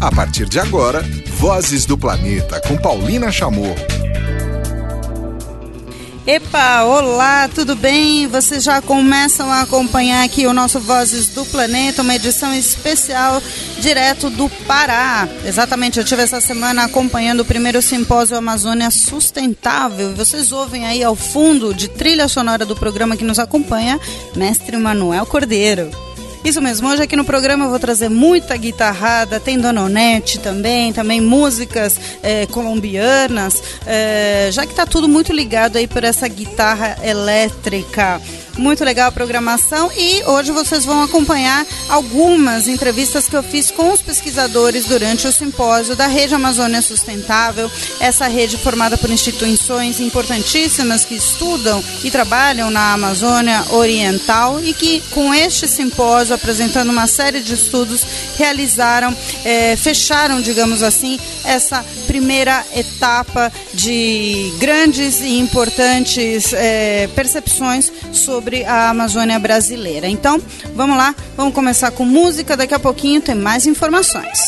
A partir de agora, Vozes do Planeta com Paulina Chamorro. Epa, olá, tudo bem? Vocês já começam a acompanhar aqui o nosso Vozes do Planeta, uma edição especial direto do Pará. Exatamente, eu tive essa semana acompanhando o primeiro simpósio Amazônia Sustentável. Vocês ouvem aí ao fundo de trilha sonora do programa que nos acompanha, mestre Manuel Cordeiro. Isso mesmo, hoje aqui no programa eu vou trazer muita guitarrada, tem Dononete também, também músicas é, colombianas, é, já que está tudo muito ligado aí por essa guitarra elétrica. Muito legal a programação e hoje vocês vão acompanhar algumas entrevistas que eu fiz com os pesquisadores durante o simpósio da Rede Amazônia Sustentável, essa rede formada por instituições importantíssimas que estudam e trabalham na Amazônia Oriental e que com este simpósio apresentando uma série de estudos realizaram, é, fecharam, digamos assim, essa primeira etapa de grandes e importantes é, percepções sobre a Amazônia brasileira. Então, vamos lá, vamos começar com música, daqui a pouquinho tem mais informações.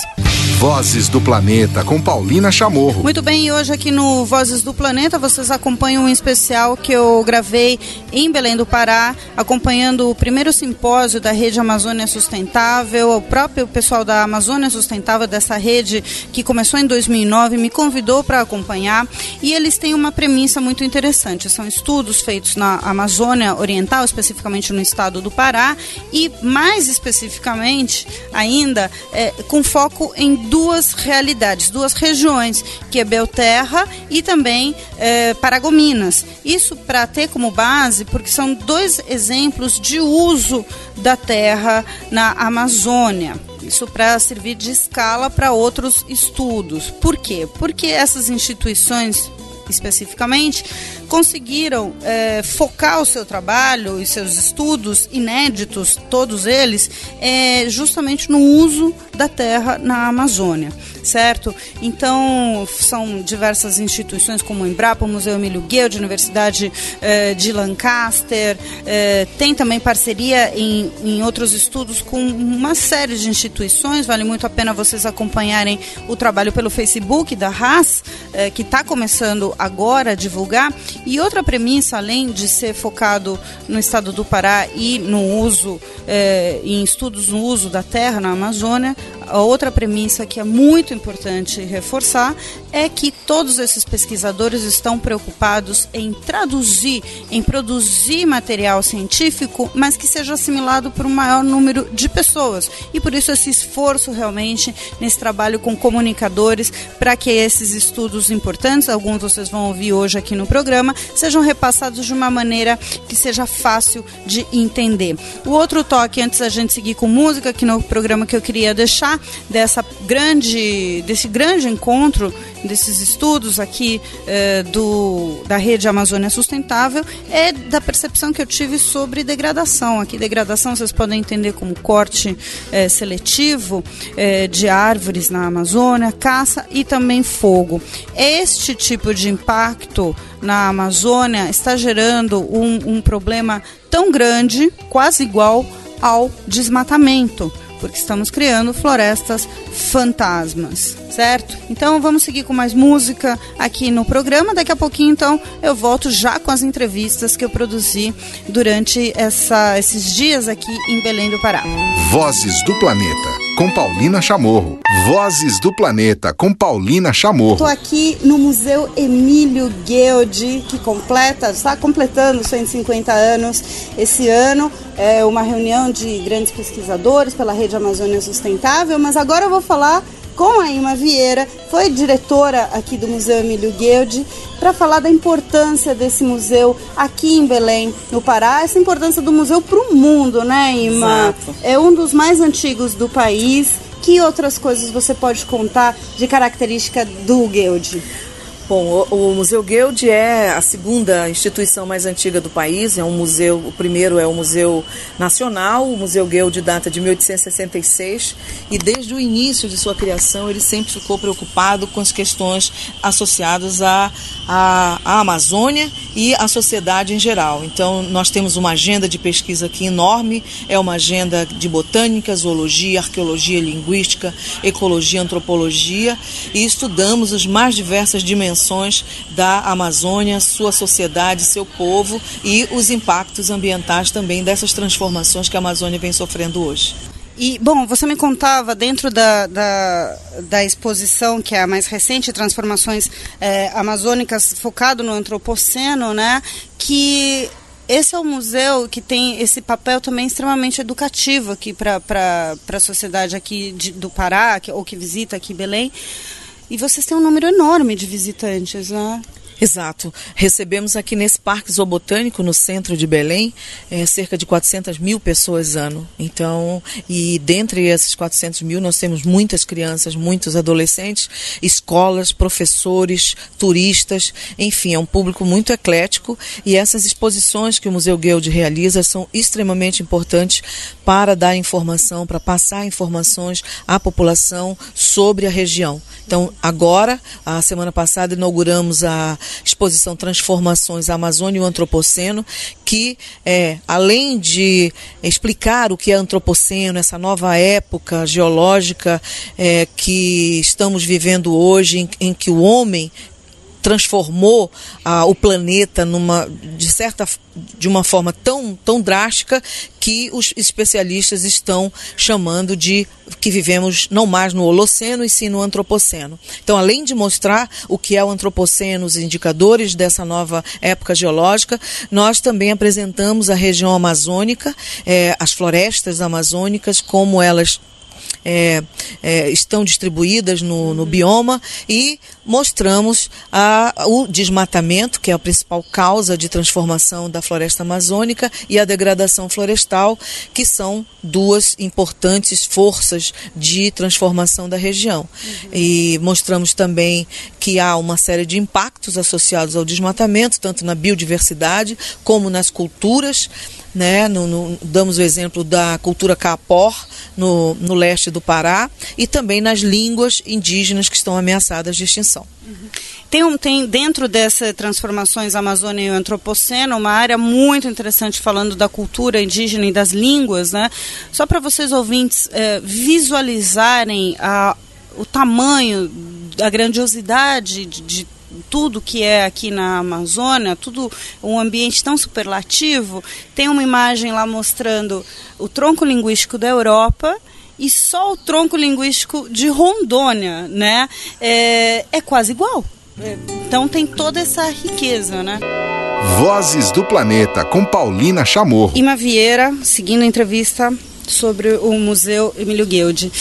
Vozes do Planeta com Paulina Chamorro. Muito bem, hoje aqui no Vozes do Planeta vocês acompanham um especial que eu gravei em Belém do Pará, acompanhando o primeiro simpósio da Rede Amazônia Sustentável. O próprio pessoal da Amazônia Sustentável, dessa rede que começou em 2009, me convidou para acompanhar e eles têm uma premissa muito interessante. São estudos feitos na Amazônia Oriental, especificamente no estado do Pará, e mais especificamente ainda é, com foco em duas realidades, duas regiões, que é Belterra e também é, Paragominas. Isso para ter como base, porque são dois exemplos de uso da terra na Amazônia. Isso para servir de escala para outros estudos. Por quê? Porque essas instituições especificamente, conseguiram é, focar o seu trabalho e seus estudos inéditos, todos eles, é, justamente no uso da terra na Amazônia, certo? Então, são diversas instituições como o Embrapa, o Museu Emílio Guild, Universidade é, de Lancaster, é, tem também parceria em, em outros estudos com uma série de instituições, vale muito a pena vocês acompanharem o trabalho pelo Facebook da RAS, é, que está começando agora divulgar. E outra premissa, além de ser focado no estado do Pará e no uso, eh, em estudos no uso da terra na Amazônia, a outra premissa que é muito importante reforçar é que todos esses pesquisadores estão preocupados em traduzir, em produzir material científico, mas que seja assimilado por um maior número de pessoas. E por isso esse esforço realmente nesse trabalho com comunicadores para que esses estudos importantes, alguns vocês vão ouvir hoje aqui no programa, sejam repassados de uma maneira que seja fácil de entender. O outro toque antes da gente seguir com música, aqui no programa que eu queria deixar dessa grande, desse grande encontro, desses estudos aqui eh, do, da rede Amazônia Sustentável, é da percepção que eu tive sobre degradação. Aqui, degradação vocês podem entender como corte eh, seletivo eh, de árvores na Amazônia, caça e também fogo. Este tipo de impacto na Amazônia está gerando um, um problema tão grande, quase igual ao desmatamento porque estamos criando florestas fantasmas, certo? Então vamos seguir com mais música aqui no programa. Daqui a pouquinho, então, eu volto já com as entrevistas que eu produzi durante essa, esses dias aqui em Belém do Pará. Vozes do Planeta, com Paulina Chamorro. Vozes do Planeta, com Paulina Chamorro. Estou aqui no Museu Emílio Guild, que completa, está completando 150 anos esse ano. É uma reunião de grandes pesquisadores pela Rede Amazônia Sustentável, mas agora eu vou falar com a Ima Vieira, foi diretora aqui do Museu Emílio Guild, para falar da importância desse museu aqui em Belém, no Pará, essa importância do museu para o mundo, né, Ima? Exato. É um dos mais antigos do país. Que outras coisas você pode contar de característica do Guild? Bom, o, Museu Guild é a segunda instituição mais antiga do país. É um museu. O primeiro é o Museu Nacional. O Museu Guild data de 1866 e desde o início de sua criação ele sempre ficou preocupado com as questões associadas à, à, à Amazônia e à sociedade em geral. Então nós temos uma agenda de pesquisa aqui enorme. É uma agenda de botânica, zoologia, arqueologia, linguística, ecologia, antropologia e estudamos as mais diversas dimensões da Amazônia, sua sociedade, seu povo e os impactos ambientais também dessas transformações que a Amazônia vem sofrendo hoje. E, bom, você me contava dentro da, da, da exposição, que é a mais recente, Transformações é, Amazônicas, focado no Antropoceno, né, que esse é um museu que tem esse papel também extremamente educativo aqui para a sociedade aqui de, do Pará, que, ou que visita aqui Belém. E vocês têm um número enorme de visitantes, né? Exato. Recebemos aqui nesse Parque Zoobotânico, no centro de Belém, é, cerca de 400 mil pessoas ano. Então, e dentre esses 400 mil, nós temos muitas crianças, muitos adolescentes, escolas, professores, turistas, enfim, é um público muito eclético e essas exposições que o Museu Guild realiza são extremamente importantes para dar informação, para passar informações à população sobre a região. Então, agora, a semana passada, inauguramos a exposição Transformações Amazônia e o Antropoceno, que é, além de explicar o que é antropoceno, essa nova época geológica é, que estamos vivendo hoje, em, em que o homem transformou ah, o planeta numa de certa de uma forma tão tão drástica que os especialistas estão chamando de que vivemos não mais no Holoceno e sim no Antropoceno. Então, além de mostrar o que é o Antropoceno, os indicadores dessa nova época geológica, nós também apresentamos a região amazônica, eh, as florestas amazônicas, como elas é, é, estão distribuídas no, no, bioma e mostramos a, o desmatamento, que é a principal causa de transformação da floresta amazônica, e a degradação florestal, que são duas importantes forças de transformação da região. Uhum. E mostramos também que há uma série de impactos associados ao desmatamento, tanto na biodiversidade como nas culturas né? No, no, damos o exemplo da cultura capor no, no leste do Pará e também nas línguas indígenas que estão ameaçadas de extinção. Uhum. Tem, um, tem dentro dessas transformações Amazônia e Antropoceno uma área muito interessante falando da cultura indígena e das línguas, né? Só para vocês ouvintes é, visualizarem a, o tamanho, a grandiosidade de, de tudo que é aqui na Amazônia, tudo um ambiente tão superlativo, tem uma imagem lá mostrando o tronco linguístico da Europa e só o tronco linguístico de Rondônia, né? É, é quase igual. Então tem toda essa riqueza, né? Vozes do Planeta com Paulina Chamorro. Ima Vieira, seguindo a entrevista sobre o Museu Emílio Guilde.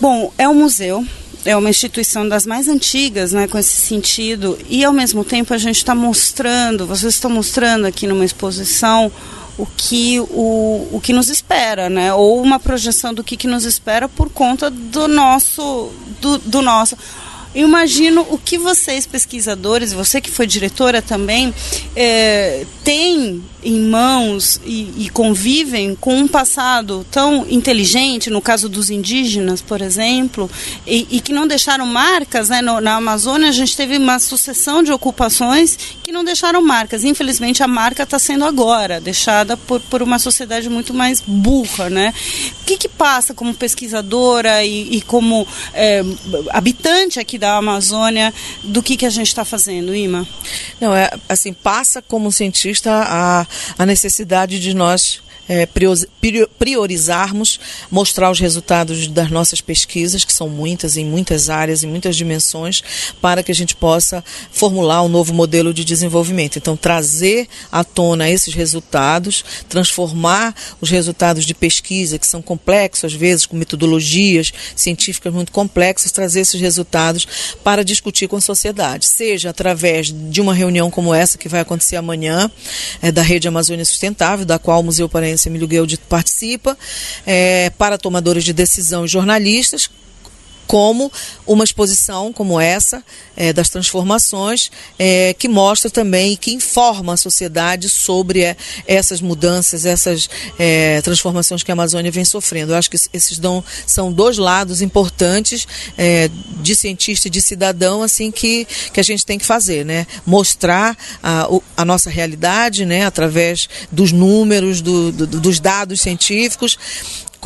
Bom, é um museu é uma instituição das mais antigas, né, com esse sentido, e ao mesmo tempo a gente está mostrando, vocês estão mostrando aqui numa exposição o que, o, o que nos espera, né, ou uma projeção do que, que nos espera por conta do nosso, do, do nosso. Imagino o que vocês, pesquisadores, você que foi diretora também, é, têm em mãos e, e, convivem com um passado tão inteligente, no caso dos indígenas, por exemplo, e, e que não deixaram marcas. Né? No, na Amazônia, a gente teve uma sucessão de ocupações que não deixaram marcas. Infelizmente, a marca está sendo agora deixada por, por uma sociedade muito mais burra. Né? O que, que passa como pesquisadora e, e como é, habitante aqui da Amazônia do que, que a gente está fazendo, Ima? Não, é assim, passa como cientista a a necessidade de nós é, priorizarmos, mostrar os resultados das nossas pesquisas, que são muitas, em muitas áreas, em muitas dimensões, para que a gente possa formular um novo modelo de desenvolvimento. Então, trazer à tona esses resultados, transformar os resultados de pesquisa, que são complexos, às vezes, com metodologias científicas muito complexas, trazer esses resultados para discutir com a sociedade, seja através de uma reunião como essa, que vai acontecer amanhã, é, da Rede Amazônia Sustentável, da qual o Museu Paraense Emílio Guilde participa, é, para tomadores de decisão e jornalistas, como uma exposição como essa é, das transformações é, que mostra também que informa a sociedade sobre é, essas mudanças, essas é, transformações que a Amazônia vem sofrendo. Eu acho que esses dão, são dois lados importantes é, de cientista e de cidadão assim que, que a gente tem que fazer, né? Mostrar a, a nossa realidade, né? Através dos números, do, do, dos dados científicos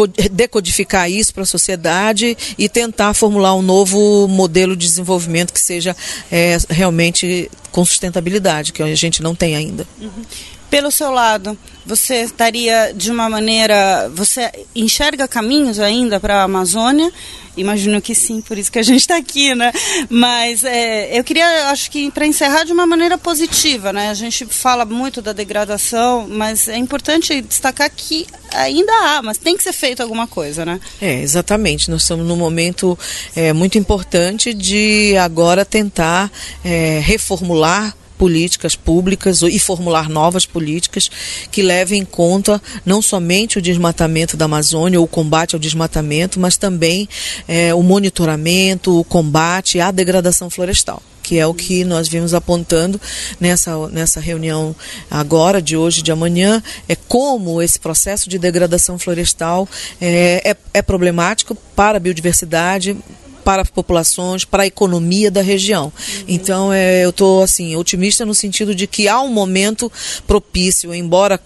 decodificar isso para a sociedade e tentar formular um novo modelo de desenvolvimento que seja é, realmente com sustentabilidade, que a gente não tem ainda. Uhum. Pelo seu lado, você estaria de uma maneira. Você enxerga caminhos ainda para a Amazônia? Imagino que sim, por isso que a gente está aqui, né? Mas é, eu queria, acho que para encerrar de uma maneira positiva, né? A gente fala muito da degradação, mas é importante destacar que ainda há, mas tem que ser feito alguma coisa, né? É, exatamente. Nós estamos num momento é, muito importante de agora tentar é, reformular políticas públicas e formular novas políticas que levem em conta não somente o desmatamento da Amazônia, ou o combate ao desmatamento, mas também é, o monitoramento, o combate à degradação florestal que é o que nós vimos apontando nessa, nessa reunião agora, de hoje de amanhã, é como esse processo de degradação florestal é, é, é problemático para a biodiversidade, para as populações, para a economia da região. Uhum. Então, é, eu estou assim, otimista no sentido de que há um momento propício, embora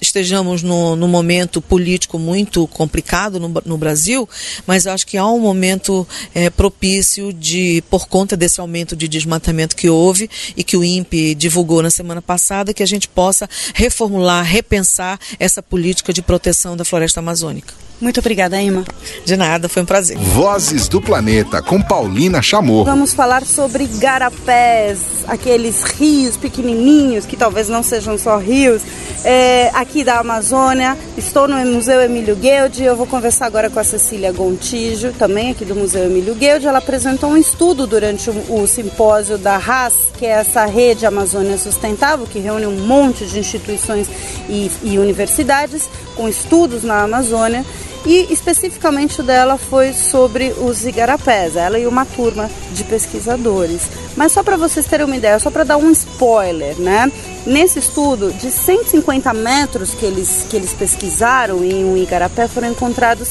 estejamos no, no momento político muito complicado no, no, Brasil, mas acho que há um momento é, propício de, por conta desse aumento de desmatamento que houve e que o INPE divulgou na semana passada, que a gente possa reformular, repensar essa política de proteção da floresta amazônica. Muito obrigada, Emma. De nada, foi um prazer. Vozes do Planeta, com Paulina Chamorro. Vamos falar sobre garapés, aqueles rios pequenininhos, que talvez não sejam só rios, é, aqui da Amazônia. Estou no Museu Emílio Guilde. Eu vou conversar agora com a Cecília Gontijo, também aqui do Museu Emílio Guilde. Ela apresentou um estudo durante o, o simpósio da RAS, que é essa rede Amazônia Sustentável, que reúne um monte de instituições e, e universidades com estudos na Amazônia. E especificamente dela foi sobre os igarapés, ela e uma turma de pesquisadores. Mas só para vocês terem uma ideia, só para dar um spoiler, né? Nesse estudo, de 150 metros que eles, que eles pesquisaram em um igarapé, foram encontrados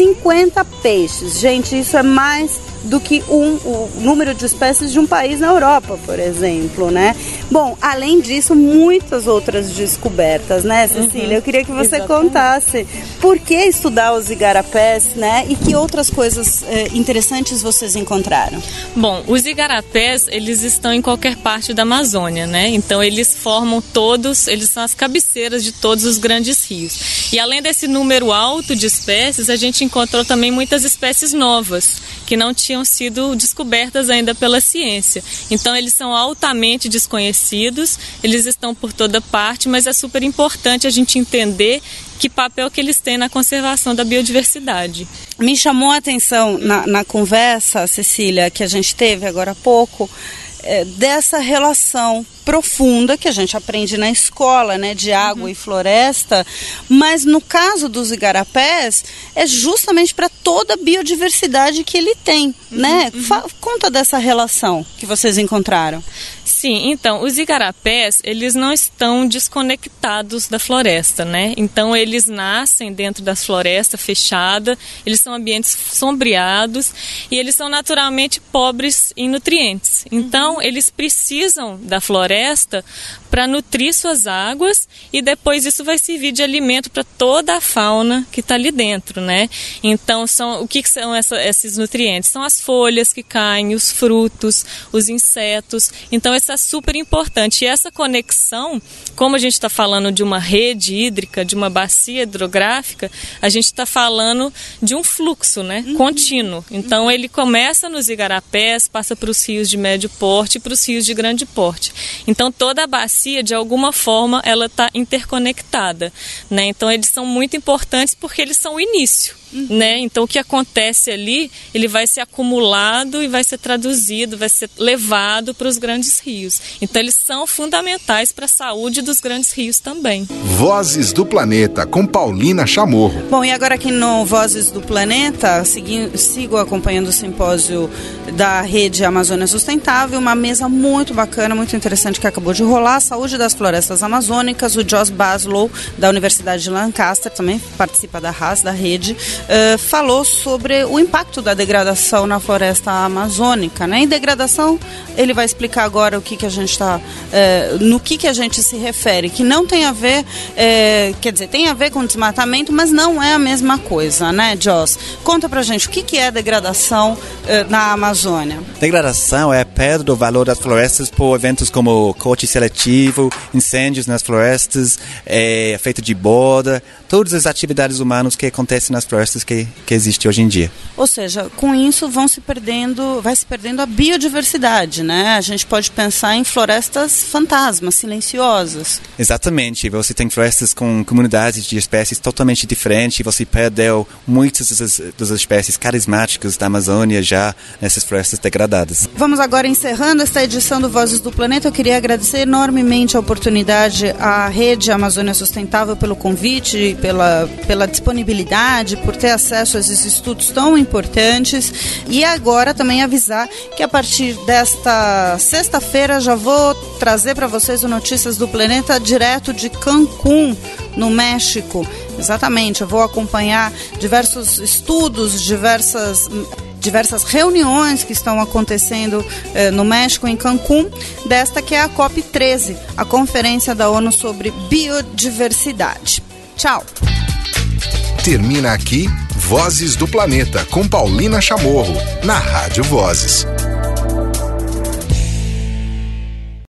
50 peixes. Gente, isso é mais do que um, o número de espécies de um país na Europa, por exemplo, né? Bom, além disso, muitas outras descobertas, né, Cecília? Uhum, Eu queria que você exatamente. contasse por que estudar os igarapés, né? E que outras coisas eh, interessantes vocês encontraram? Bom, os igarapés, eles estão em qualquer parte da Amazônia, né? Então eles formam todos, eles são as cabeceiras de todos os grandes rios. E além desse número alto de espécies, a gente encontrou também muitas espécies novas que não tinham sido descobertas ainda pela ciência. Então eles são altamente desconhecidos, eles estão por toda parte, mas é super importante a gente entender que papel que eles têm na conservação da biodiversidade. Me chamou a atenção na, na conversa, Cecília, que a gente teve agora há pouco, é, dessa relação profunda que a gente aprende na escola, né, de água uhum. e floresta, mas no caso dos igarapés é justamente para toda a biodiversidade que ele tem, uhum. né? Uhum. Conta dessa relação que vocês encontraram. Sim, então, os igarapés, eles não estão desconectados da floresta, né? Então, eles nascem dentro da floresta fechada, eles são ambientes sombreados e eles são naturalmente pobres em nutrientes. Então, uhum. eles precisam da floresta para nutrir suas águas e depois isso vai servir de alimento para toda a fauna que está ali dentro, né? Então, são, o que, que são essa, esses nutrientes? São as folhas que caem, os frutos, os insetos. Então, essa isso é super importante. E essa conexão, como a gente está falando de uma rede hídrica, de uma bacia hidrográfica, a gente está falando de um fluxo né, uhum. contínuo. Então uhum. ele começa nos igarapés, passa para os rios de médio porte e para os rios de grande porte. Então toda a bacia, de alguma forma, ela está interconectada. Né? Então eles são muito importantes porque eles são o início. Uhum. Né? Então o que acontece ali, ele vai ser acumulado e vai ser traduzido, vai ser levado para os grandes rios. Então eles são fundamentais para a saúde dos grandes rios também. Vozes do Planeta com Paulina Chamorro. Bom, e agora aqui no Vozes do Planeta, sigo, sigo acompanhando o simpósio da Rede Amazônia Sustentável, uma mesa muito bacana, muito interessante que acabou de rolar, a saúde das florestas amazônicas, o Joss Baslow da Universidade de Lancaster também participa da RAS, da rede, uh, falou sobre o impacto da degradação na floresta amazônica. Né? Em degradação, ele vai explicar agora o que, que a gente está. Uh, no que, que a gente se refere, que não tem a ver, uh, quer dizer, tem a ver com desmatamento, mas não é a mesma coisa, né, Joss? Conta pra gente o que, que é degradação na Amazônia. Degradação é a perda do valor das florestas por eventos como corte seletivo, incêndios nas florestas, é, efeito de borda, todas as atividades humanas que acontecem nas florestas que, que existem hoje em dia. Ou seja, com isso vão se perdendo, vai se perdendo a biodiversidade, né? A gente pode pensar em florestas fantasmas, silenciosas. Exatamente. Você tem florestas com comunidades de espécies totalmente diferentes. Você perdeu muitas das, das espécies carismáticas da Amazônia já nessas florestas degradadas. Vamos agora encerrando esta edição do Vozes do Planeta. Eu queria agradecer enormemente a oportunidade à Rede Amazônia Sustentável pelo convite, pela, pela disponibilidade, por ter acesso a esses estudos tão importantes. E agora também avisar que a partir desta sexta-feira já vou trazer para vocês o Notícias do Planeta direto de Cancún, no México. Exatamente, eu vou acompanhar diversos estudos, diversas diversas reuniões que estão acontecendo eh, no México, em Cancún, desta que é a COP13, a Conferência da ONU sobre Biodiversidade. Tchau! Termina aqui Vozes do Planeta com Paulina Chamorro, na Rádio Vozes.